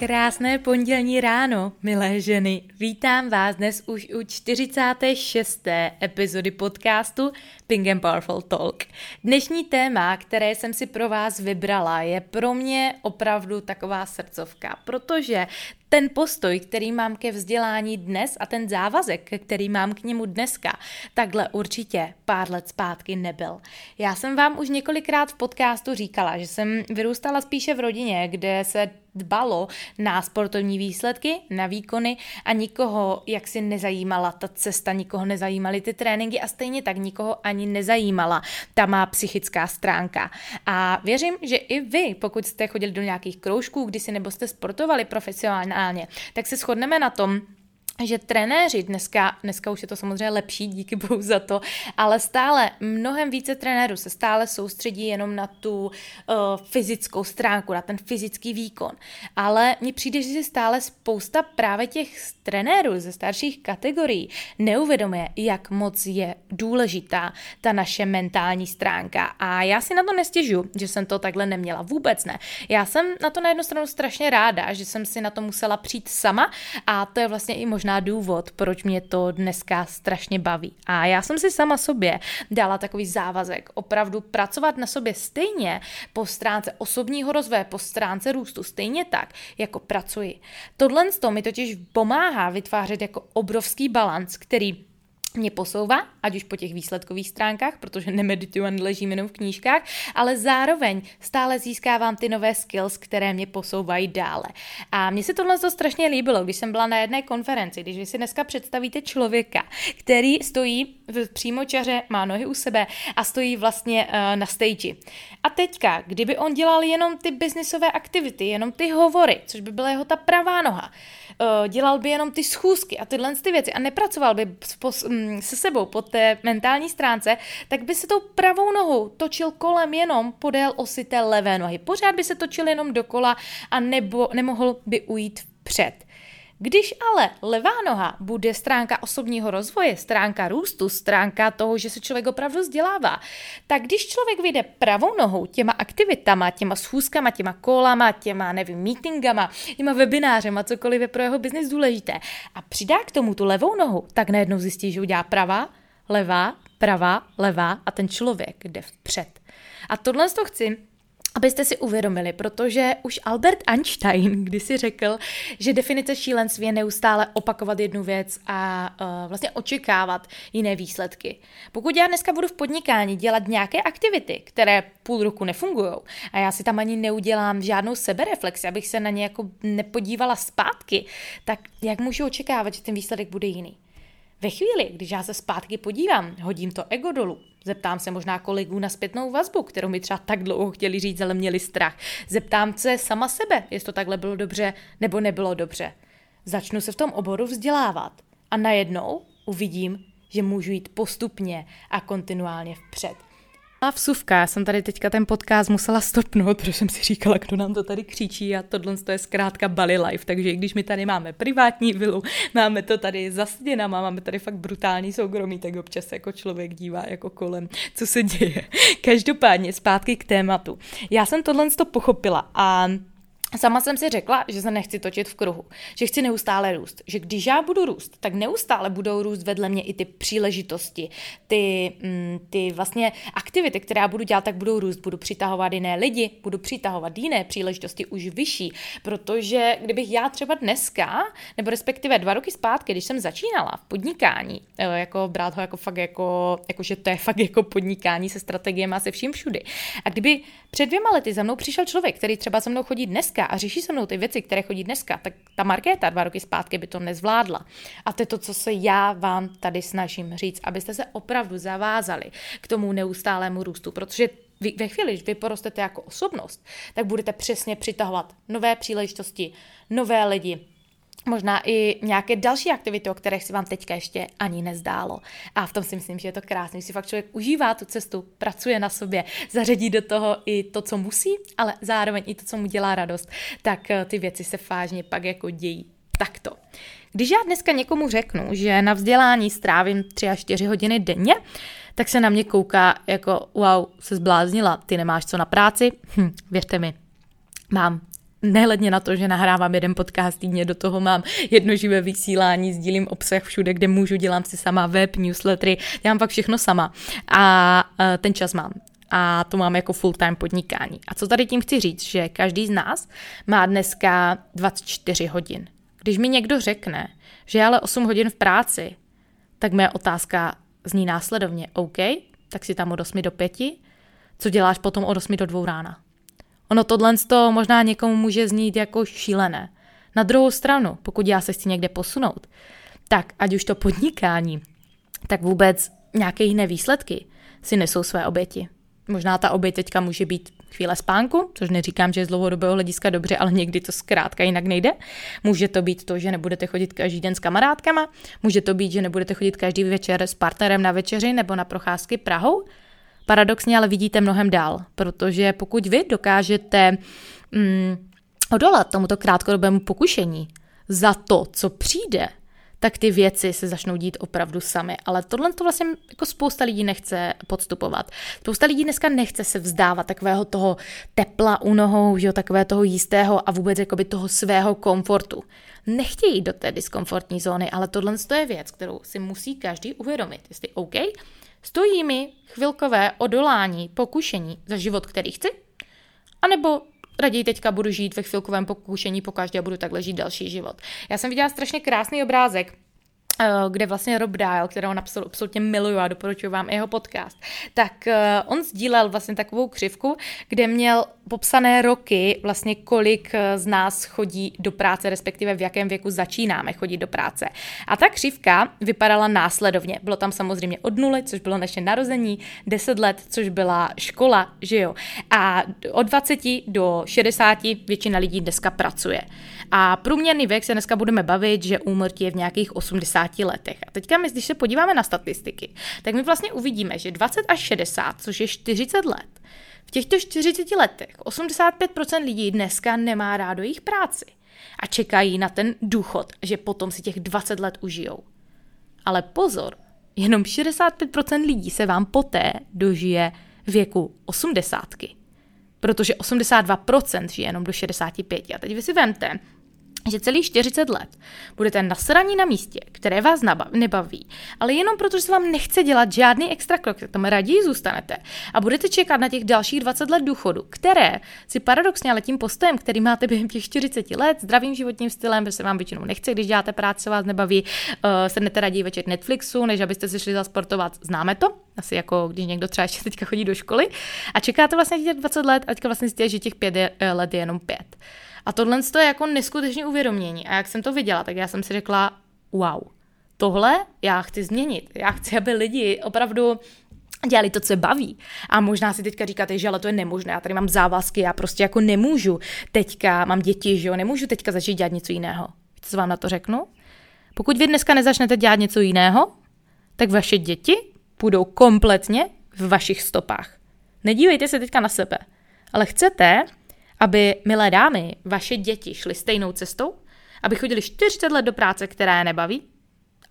Krásné pondělní ráno, milé ženy. Vítám vás dnes už u 46. epizody podcastu Pink and Powerful Talk. Dnešní téma, které jsem si pro vás vybrala, je pro mě opravdu taková srdcovka, protože ten postoj, který mám ke vzdělání dnes a ten závazek, který mám k němu dneska, takhle určitě pár let zpátky nebyl. Já jsem vám už několikrát v podcastu říkala, že jsem vyrůstala spíše v rodině, kde se dbalo na sportovní výsledky, na výkony a nikoho jak si nezajímala ta cesta, nikoho nezajímaly ty tréninky a stejně tak nikoho ani nezajímala ta má psychická stránka. A věřím, že i vy, pokud jste chodili do nějakých kroužků, kdysi nebo jste sportovali profesionálně, tak se shodneme na tom, že trenéři, dneska, dneska už je to samozřejmě lepší, díky bohu za to, ale stále mnohem více trenérů se stále soustředí jenom na tu uh, fyzickou stránku, na ten fyzický výkon. Ale mně přijde, že si stále spousta právě těch trenérů ze starších kategorií neuvědomuje, jak moc je důležitá ta naše mentální stránka. A já si na to nestěžu, že jsem to takhle neměla. Vůbec ne. Já jsem na to na jednu stranu strašně ráda, že jsem si na to musela přijít sama a to je vlastně i možná možná důvod, proč mě to dneska strašně baví. A já jsem si sama sobě dala takový závazek, opravdu pracovat na sobě stejně po stránce osobního rozvoje, po stránce růstu, stejně tak, jako pracuji. Tohle mi totiž pomáhá vytvářet jako obrovský balans, který mě posouvá, ať už po těch výsledkových stránkách, protože nemedituju a neležím jenom v knížkách, ale zároveň stále získávám ty nové skills, které mě posouvají dále. A mně se tohle to strašně líbilo, když jsem byla na jedné konferenci, když vy si dneska představíte člověka, který stojí v přímočaře, má nohy u sebe a stojí vlastně uh, na stage. A teďka, kdyby on dělal jenom ty biznisové aktivity, jenom ty hovory, což by byla jeho ta pravá noha, uh, dělal by jenom ty schůzky a tyhle ty věci a nepracoval by mm, se sebou po té mentální stránce, tak by se tou pravou nohou točil kolem jenom podél osy té levé nohy. Pořád by se točil jenom dokola a nebo, nemohl by ujít vpřed. Když ale levá noha bude stránka osobního rozvoje, stránka růstu, stránka toho, že se člověk opravdu vzdělává, tak když člověk vyjde pravou nohou těma aktivitama, těma schůzkama, těma kolama, těma, nevím, meetingama, těma webinářema, cokoliv je pro jeho biznis důležité a přidá k tomu tu levou nohu, tak najednou zjistí, že udělá pravá, levá, pravá, levá a ten člověk jde vpřed. A tohle to chci Abyste si uvědomili, protože už Albert Einstein kdysi řekl, že definice šílenství je neustále opakovat jednu věc a uh, vlastně očekávat jiné výsledky. Pokud já dneska budu v podnikání dělat nějaké aktivity, které půl roku nefungují a já si tam ani neudělám žádnou sebereflexi, abych se na ně jako nepodívala zpátky, tak jak můžu očekávat, že ten výsledek bude jiný? Ve chvíli, když já se zpátky podívám, hodím to ego dolů, Zeptám se možná kolegů na zpětnou vazbu, kterou mi třeba tak dlouho chtěli říct, ale měli strach. Zeptám se sama sebe, jestli to takhle bylo dobře nebo nebylo dobře. Začnu se v tom oboru vzdělávat a najednou uvidím, že můžu jít postupně a kontinuálně vpřed. A vsuvka, já jsem tady teďka ten podcast musela stopnout, protože jsem si říkala, kdo nám to tady křičí a tohle je zkrátka Bali Life, takže i když my tady máme privátní vilu, máme to tady za stěnama, máme tady fakt brutální soukromí, tak občas jako člověk dívá jako kolem, co se děje. Každopádně zpátky k tématu. Já jsem tohle to pochopila a Sama jsem si řekla, že se nechci točit v kruhu, že chci neustále růst, že když já budu růst, tak neustále budou růst vedle mě i ty příležitosti, ty, mm, ty vlastně aktivity, které já budu dělat, tak budou růst, budu přitahovat jiné lidi, budu přitahovat jiné příležitosti už vyšší, protože kdybych já třeba dneska, nebo respektive dva roky zpátky, když jsem začínala v podnikání, jako brát ho jako fakt jako, jako že to je fakt jako podnikání se strategiemi a se vším všudy. A kdyby před dvěma lety za mnou přišel člověk, který třeba se mnou chodí dneska, dneska a řeší se mnou ty věci, které chodí dneska, tak ta Markéta dva roky zpátky by to nezvládla. A to je to, co se já vám tady snažím říct, abyste se opravdu zavázali k tomu neustálému růstu, protože vy, ve chvíli, když vy porostete jako osobnost, tak budete přesně přitahovat nové příležitosti, nové lidi, možná i nějaké další aktivity, o kterých si vám teďka ještě ani nezdálo. A v tom si myslím, že je to krásné, když si fakt člověk užívá tu cestu, pracuje na sobě, zařadí do toho i to, co musí, ale zároveň i to, co mu dělá radost, tak eh, ty věci se vážně pak jako dějí takto. Když já dneska někomu řeknu, že na vzdělání strávím 3 až 4 hodiny denně, tak se na mě kouká jako wow, se zbláznila, ty nemáš co na práci? Hm, věřte mi, mám nehledně na to, že nahrávám jeden podcast týdně, do toho mám jedno živé vysílání, sdílím obsah všude, kde můžu, dělám si sama web, newslettery, dělám pak všechno sama. A e, ten čas mám. A to mám jako full-time podnikání. A co tady tím chci říct, že každý z nás má dneska 24 hodin. Když mi někdo řekne, že je ale 8 hodin v práci, tak moje otázka zní následovně, OK, tak si tam od 8 do 5, co děláš potom od 8 do 2 rána? Ono tohle to možná někomu může znít jako šílené. Na druhou stranu, pokud já se chci někde posunout, tak ať už to podnikání, tak vůbec nějaké jiné výsledky si nesou své oběti. Možná ta oběť teďka může být chvíle spánku, což neříkám, že je z dlouhodobého hlediska dobře, ale někdy to zkrátka jinak nejde. Může to být to, že nebudete chodit každý den s kamarádkama, může to být, že nebudete chodit každý večer s partnerem na večeři nebo na procházky Prahou, Paradoxně ale vidíte mnohem dál, protože pokud vy dokážete mm, odolat tomuto krátkodobému pokušení za to, co přijde, tak ty věci se začnou dít opravdu sami. Ale tohle to vlastně jako spousta lidí nechce podstupovat. Spousta lidí dneska nechce se vzdávat takového toho tepla u nohou, jo, takové toho jistého a vůbec jakoby toho svého komfortu. Nechtějí do té diskomfortní zóny, ale tohle je věc, kterou si musí každý uvědomit. Jestli OK, Stojí mi chvilkové odolání, pokušení za život, který chci? A nebo raději teďka budu žít ve chvilkovém pokušení pokaždé a budu takhle žít další život. Já jsem viděla strašně krásný obrázek, kde vlastně Rob Dial, kterého napsal absolutně miluju a doporučuji vám jeho podcast, tak eh, on sdílel vlastně takovou křivku, kde měl popsané roky, vlastně kolik eh, z nás chodí do práce, respektive v jakém věku začínáme chodit do práce. A ta křivka vypadala následovně. Bylo tam samozřejmě od nuly, což bylo naše narození, 10 let, což byla škola, že jo. A od 20 do 60 většina lidí dneska pracuje. A průměrný věk se dneska budeme bavit, že úmrtí je v nějakých 80 letech. A teďka, my, když se podíváme na statistiky, tak my vlastně uvidíme, že 20 až 60, což je 40 let, v těchto 40 letech 85% lidí dneska nemá rádo jejich práci a čekají na ten důchod, že potom si těch 20 let užijou. Ale pozor, jenom 65% lidí se vám poté dožije věku 80. Protože 82% žije jenom do 65. A teď vy si vemte, že celých 40 let budete nasraní na místě, které vás nebaví, ale jenom protože se vám nechce dělat žádný extra krok, tak tam raději zůstanete a budete čekat na těch dalších 20 let důchodu, které si paradoxně ale tím postojem, který máte během těch 40 let, zdravým životním stylem, protože se vám většinou nechce, když děláte práci, se vás nebaví, uh, sednete raději večer Netflixu, než abyste si šli zasportovat. Známe to? Asi jako když někdo třeba ještě teďka chodí do školy a čekáte vlastně těch 20 let a teďka vlastně zjistíte, že těch 5 je, uh, let je jenom 5. A tohle je jako neskutečně uvědomění. A jak jsem to viděla, tak já jsem si řekla, wow, tohle já chci změnit. Já chci, aby lidi opravdu dělali to, co baví. A možná si teďka říkáte, že ale to je nemožné, já tady mám závazky, já prostě jako nemůžu teďka, mám děti, že jo, nemůžu teďka začít dělat něco jiného. Víte, co vám na to řeknu? Pokud vy dneska nezačnete dělat něco jiného, tak vaše děti půjdou kompletně v vašich stopách. Nedívejte se teďka na sebe, ale chcete, aby, milé dámy, vaše děti šly stejnou cestou, aby chodili 40 let do práce, která je nebaví,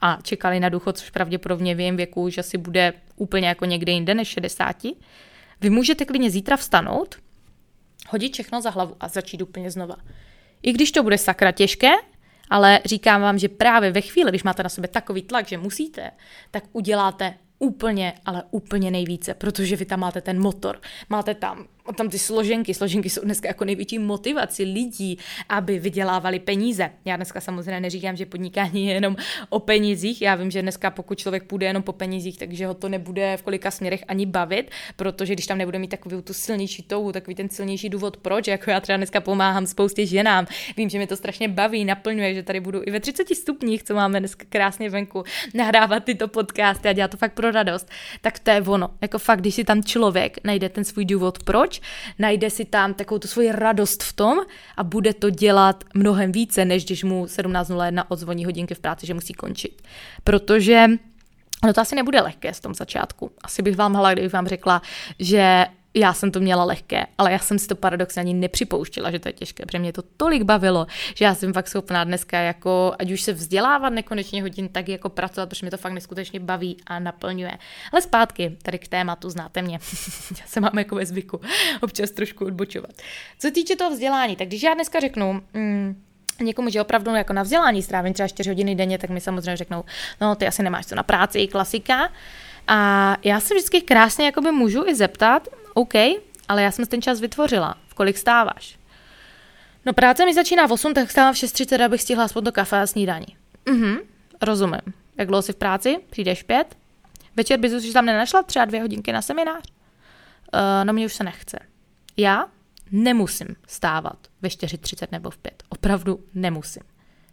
a čekali na důchod, což pravděpodobně v jejím věku už asi bude úplně jako někde jinde než 60, vy můžete klidně zítra vstanout, hodit všechno za hlavu a začít úplně znova. I když to bude sakra těžké, ale říkám vám, že právě ve chvíli, když máte na sebe takový tlak, že musíte, tak uděláte úplně, ale úplně nejvíce, protože vy tam máte ten motor, máte tam tam ty složenky, složenky jsou dneska jako největší motivaci lidí, aby vydělávali peníze. Já dneska samozřejmě neříkám, že podnikání je jenom o penězích. Já vím, že dneska pokud člověk půjde jenom po penězích, takže ho to nebude v kolika směrech ani bavit, protože když tam nebude mít takovou tu silnější touhu, takový ten silnější důvod, proč, jako já třeba dneska pomáhám spoustě ženám, vím, že mě to strašně baví, naplňuje, že tady budu i ve 30 stupních, co máme dneska krásně venku, nahrávat tyto podcasty a dělat to fakt pro radost, tak to je ono. Jako fakt, když si tam člověk najde ten svůj důvod, proč, najde si tam takovou tu svoji radost v tom a bude to dělat mnohem více, než když mu 17.01 odzvoní hodinky v práci, že musí končit. Protože No to asi nebude lehké z tom začátku. Asi bych vám hala, kdybych vám řekla, že já jsem to měla lehké, ale já jsem si to paradoxně ani nepřipouštila, že to je těžké, protože mě to tolik bavilo, že já jsem fakt schopná dneska jako, ať už se vzdělávat nekonečně hodin, tak jako pracovat, protože mě to fakt neskutečně baví a naplňuje. Ale zpátky tady k tématu, znáte mě, já se mám jako ve zvyku občas trošku odbočovat. Co týče toho vzdělání, tak když já dneska řeknu, mm, někomu, že opravdu jako na vzdělání strávím třeba 4 hodiny denně, tak mi samozřejmě řeknou, no ty asi nemáš co na práci, klasika. A já se vždycky krásně jakoby můžu i zeptat, OK, ale já jsem ten čas vytvořila. V kolik stáváš? No práce mi začíná v 8, tak stávám v 6.30, abych stihla aspoň do kafe a snídaní. Mhm, rozumím. Jak dlouho jsi v práci? Přijdeš pět? Večer bys už tam nenašla třeba dvě hodinky na seminář? Uh, no mě už se nechce. Já nemusím stávat ve 4.30 nebo v 5. Opravdu nemusím.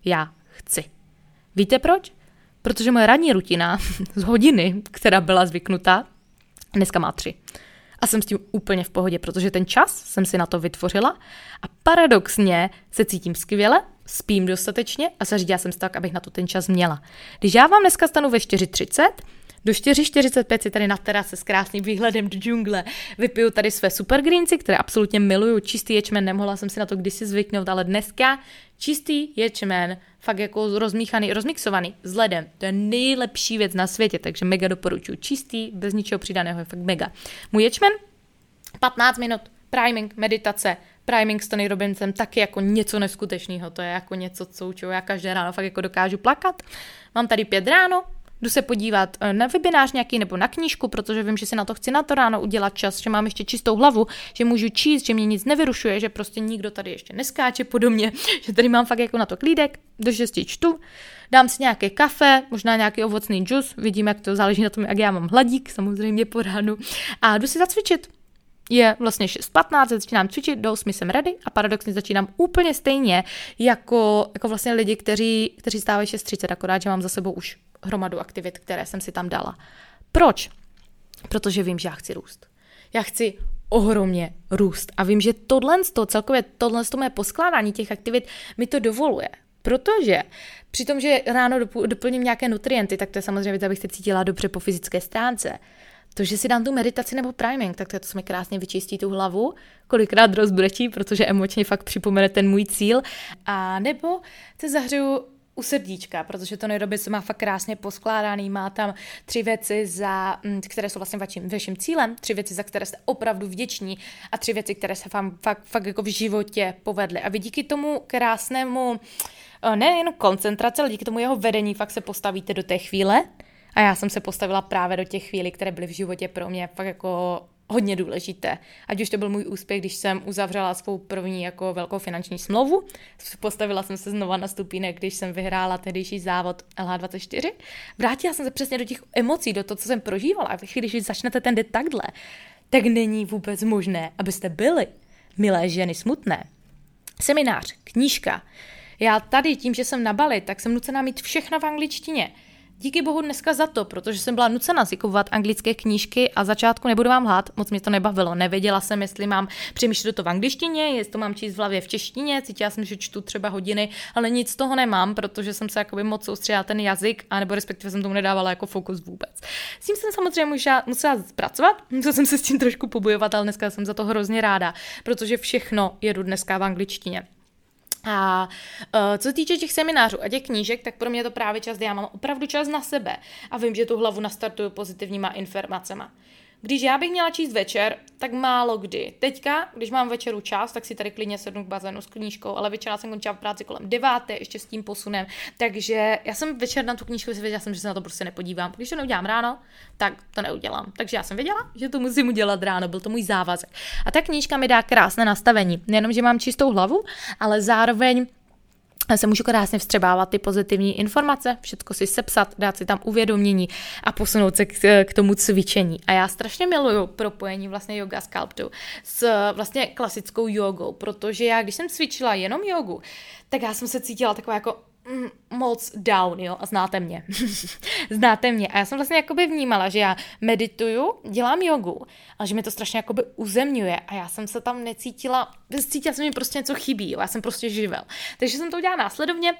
Já chci. Víte proč? Protože moje ranní rutina z hodiny, která byla zvyknutá, dneska má tři. A jsem s tím úplně v pohodě, protože ten čas jsem si na to vytvořila a paradoxně se cítím skvěle, spím dostatečně a zařídila jsem si tak, abych na to ten čas měla. Když já vám dneska stanu ve 4.30, do 4.45 si tady na terase s krásným výhledem do džungle vypiju tady své super greenci, které absolutně miluju, čistý ječmen, nemohla jsem si na to kdysi zvyknout, ale dneska čistý ječmen, fakt jako rozmíchaný, rozmixovaný s ledem, to je nejlepší věc na světě, takže mega doporučuji. Čistý, bez ničeho přidaného, je fakt mega. Můj ječmen, 15 minut, priming, meditace, priming s Tony Robbinsem taky jako něco neskutečného, to je jako něco, co učuju já každé ráno fakt jako dokážu plakat. Mám tady pět ráno, Jdu se podívat eh, na webinář nějaký nebo na knížku, protože vím, že si na to chci na to ráno udělat čas, že mám ještě čistou hlavu, že můžu číst, že mě nic nevyrušuje, že prostě nikdo tady ještě neskáče podobně, že tady mám fakt jako na to klídek, do 6 čtu, dám si nějaké kafe, možná nějaký ovocný džus, vidím, jak to záleží na tom, jak já mám hladík, samozřejmě po ránu, a jdu si zacvičit je vlastně 6.15, začínám cvičit, do 8 jsem ready a paradoxně začínám úplně stejně jako, jako vlastně lidi, kteří, kteří stávají 6.30, akorát, že mám za sebou už hromadu aktivit, které jsem si tam dala. Proč? Protože vím, že já chci růst. Já chci ohromně růst a vím, že tohle, celkově tohle mé poskládání těch aktivit mi to dovoluje. Protože při tom, že ráno doplním nějaké nutrienty, tak to je samozřejmě abych se cítila dobře po fyzické stránce. To, že si dám tu meditaci nebo priming, tak to, je to se mi krásně vyčistí tu hlavu, kolikrát rozbrečí, protože emočně fakt připomene ten můj cíl. A nebo se zahřeju u srdíčka, protože to nejdoby se má fakt krásně poskládaný, má tam tři věci, za, mm, které jsou vlastně vaším, vaším cílem, tři věci, za které jste opravdu vděční a tři věci, které se vám fakt, fakt jako v životě povedly. A vy díky tomu krásnému, eh, nejen koncentrace, ale díky tomu jeho vedení fakt se postavíte do té chvíle, a já jsem se postavila právě do těch chvílí, které byly v životě pro mě fakt jako hodně důležité. Ať už to byl můj úspěch, když jsem uzavřela svou první jako velkou finanční smlouvu, postavila jsem se znova na stupínek, když jsem vyhrála tehdejší závod LH24, vrátila jsem se přesně do těch emocí, do toho, co jsem prožívala. A když začnete ten den takhle, tak není vůbec možné, abyste byli milé ženy smutné. Seminář, knížka. Já tady tím, že jsem na Bali, tak jsem nucená mít všechno v angličtině. Díky bohu dneska za to, protože jsem byla nucena si kupovat anglické knížky a začátku nebudu vám lhát, moc mě to nebavilo. Nevěděla jsem, jestli mám přemýšlet to v angličtině, jestli to mám číst v hlavě v češtině, cítila jsem, že čtu třeba hodiny, ale nic z toho nemám, protože jsem se jakoby moc soustředila ten jazyk, anebo respektive jsem tomu nedávala jako fokus vůbec. S tím jsem samozřejmě musela, musela pracovat, musela jsem se s tím trošku pobojovat, ale dneska jsem za to hrozně ráda, protože všechno jedu dneska v angličtině. A uh, co se týče těch seminářů a těch knížek, tak pro mě je to právě čas, kdy já mám opravdu čas na sebe a vím, že tu hlavu nastartuju pozitivníma informacemi. Když já bych měla číst večer, tak málo kdy. Teďka, když mám večeru čas, tak si tady klidně sednu k bazénu s knížkou, ale večera jsem končila v práci kolem deváté, ještě s tím posunem. Takže já jsem večer na tu knížku si věděla jsem, že se na to prostě nepodívám. Když to neudělám ráno, tak to neudělám. Takže já jsem věděla, že to musím udělat ráno, byl to můj závazek. A ta knížka mi dá krásné nastavení. Nejenom, že mám čistou hlavu, ale zároveň se můžu krásně vstřebávat ty pozitivní informace, všechno si sepsat, dát si tam uvědomění a posunout se k, k tomu cvičení. A já strašně miluju propojení vlastně yoga sculptu s vlastně klasickou jogou, protože já, když jsem cvičila jenom jogu, tak já jsem se cítila taková jako moc down, jo, a znáte mě. znáte mě. A já jsem vlastně jakoby vnímala, že já medituju, dělám jogu, a že mi to strašně jakoby uzemňuje a já jsem se tam necítila, cítila jsem mi prostě něco chybí, jo, já jsem prostě živel. Takže jsem to udělala následovně,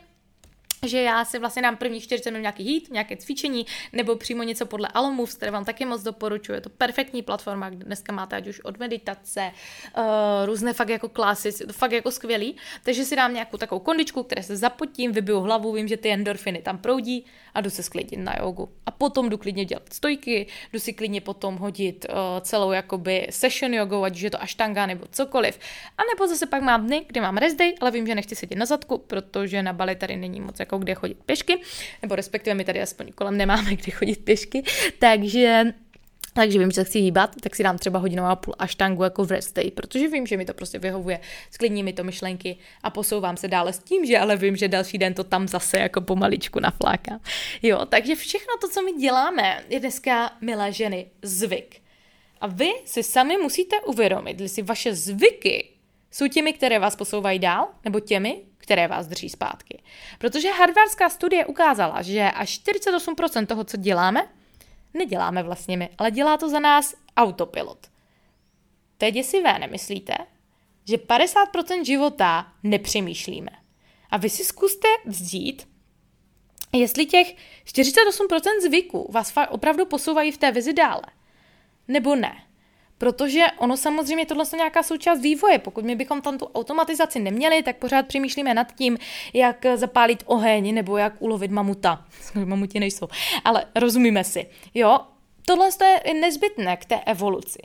že já si vlastně dám první 40 minut nějaký hit, nějaké cvičení, nebo přímo něco podle Alomoves, které vám taky moc doporučuji. Je to perfektní platforma, kde dneska máte ať už od meditace, uh, různé fakt jako klasy, fakt jako skvělý. Takže si dám nějakou takovou kondičku, které se zapotím, vybiju hlavu, vím, že ty endorfiny tam proudí a jdu se sklidit na jogu. A potom jdu klidně dělat stojky, jdu si klidně potom hodit uh, celou jakoby session jogou, ať už je to aštanga nebo cokoliv. A nebo zase pak mám dny, kdy mám rest day, ale vím, že nechci sedět na zadku, protože na Bali tady není moc jako kde chodit pěšky, nebo respektive my tady aspoň kolem nemáme kde chodit pěšky, takže takže vím, že se chci hýbat, tak si dám třeba hodinová a půl aštangu jako v rest day, protože vím, že mi to prostě vyhovuje, sklidní mi to myšlenky a posouvám se dále s tím, že ale vím, že další den to tam zase jako pomaličku nafláká. Jo, takže všechno to, co my děláme, je dneska, milé ženy, zvyk. A vy si sami musíte uvědomit, jestli vaše zvyky jsou těmi, které vás posouvají dál, nebo těmi, které vás drží zpátky. Protože harvardská studie ukázala, že až 48% toho, co děláme, neděláme vlastně my, ale dělá to za nás autopilot. To je děsivé, nemyslíte? Že 50% života nepřemýšlíme. A vy si zkuste vzít, jestli těch 48% zvyků vás opravdu posouvají v té vizi dále. Nebo ne. Protože ono samozřejmě tohle je nějaká součást vývoje. Pokud my bychom tam tu automatizaci neměli, tak pořád přemýšlíme nad tím, jak zapálit oheň nebo jak ulovit mamuta. Mamuti nejsou, ale rozumíme si. Jo, tohle je nezbytné k té evoluci.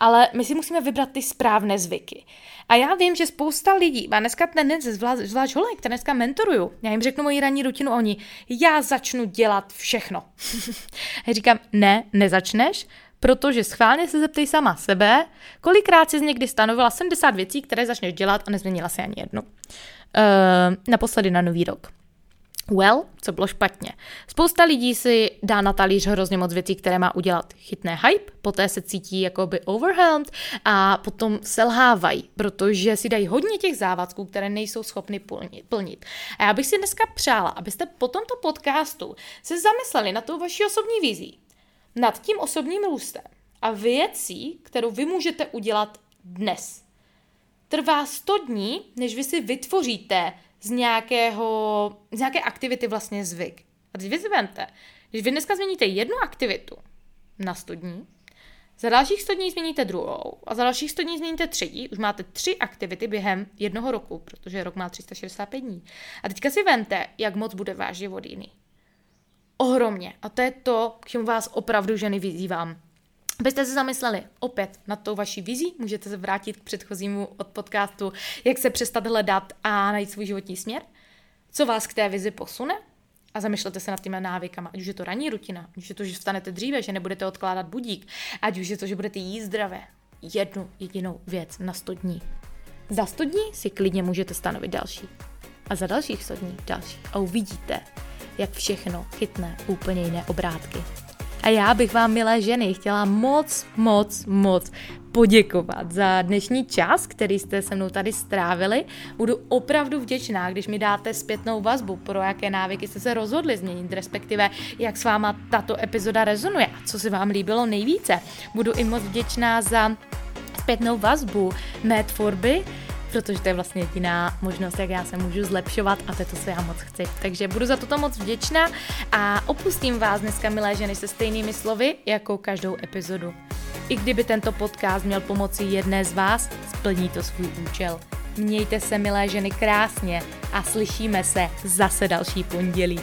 Ale my si musíme vybrat ty správné zvyky. A já vím, že spousta lidí má dneska tendence, zvlášť, zvlášť holek, které dneska mentoruju. Já jim řeknu moji ranní rutinu oni, já začnu dělat všechno. já říkám, ne, nezačneš, protože schválně se zeptej sama sebe, kolikrát jsi někdy stanovila 70 věcí, které začneš dělat a nezměnila si ani jednu. Uh, naposledy na nový rok. Well, co bylo špatně. Spousta lidí si dá na talíř hrozně moc věcí, které má udělat. Chytné hype, poté se cítí jakoby overwhelmed a potom selhávají, protože si dají hodně těch závazků, které nejsou schopny plnit. A já bych si dneska přála, abyste po tomto podcastu se zamysleli na tou vaší osobní vizí nad tím osobním růstem a věcí, kterou vy můžete udělat dnes. Trvá 100 dní, než vy si vytvoříte z, nějakého, z nějaké aktivity vlastně zvyk. A teď vy si vemte, když vy dneska změníte jednu aktivitu na 100 dní, za dalších 100 dní změníte druhou a za dalších 100 dní změníte třetí, už máte tři aktivity během jednoho roku, protože rok má 365 dní. A teďka si vemte, jak moc bude váš život jiný ohromně. A to je to, k čemu vás opravdu ženy vyzývám. Abyste se zamysleli opět nad tou vaší vizí, můžete se vrátit k předchozímu od podcastu, jak se přestat hledat a najít svůj životní směr, co vás k té vizi posune a zamýšlete se nad těmi návykama, ať už je to ranní rutina, ať už je to, že vstanete dříve, že nebudete odkládat budík, ať už je to, že budete jíst zdravé. Jednu jedinou věc na 100 dní. Za 100 dní si klidně můžete stanovit další. A za dalších 100 dní další. A uvidíte, jak všechno chytne úplně jiné obrátky. A já bych vám, milé ženy, chtěla moc, moc, moc poděkovat za dnešní čas, který jste se mnou tady strávili. Budu opravdu vděčná, když mi dáte zpětnou vazbu, pro jaké návyky jste se rozhodli změnit, respektive jak s váma tato epizoda rezonuje a co se vám líbilo nejvíce. Budu i moc vděčná za zpětnou vazbu mé protože to je vlastně jediná možnost, jak já se můžu zlepšovat a to je to, co já moc chci. Takže budu za toto moc vděčná a opustím vás dneska, milé ženy, se stejnými slovy, jako každou epizodu. I kdyby tento podcast měl pomoci jedné z vás, splní to svůj účel. Mějte se, milé ženy, krásně a slyšíme se zase další pondělí.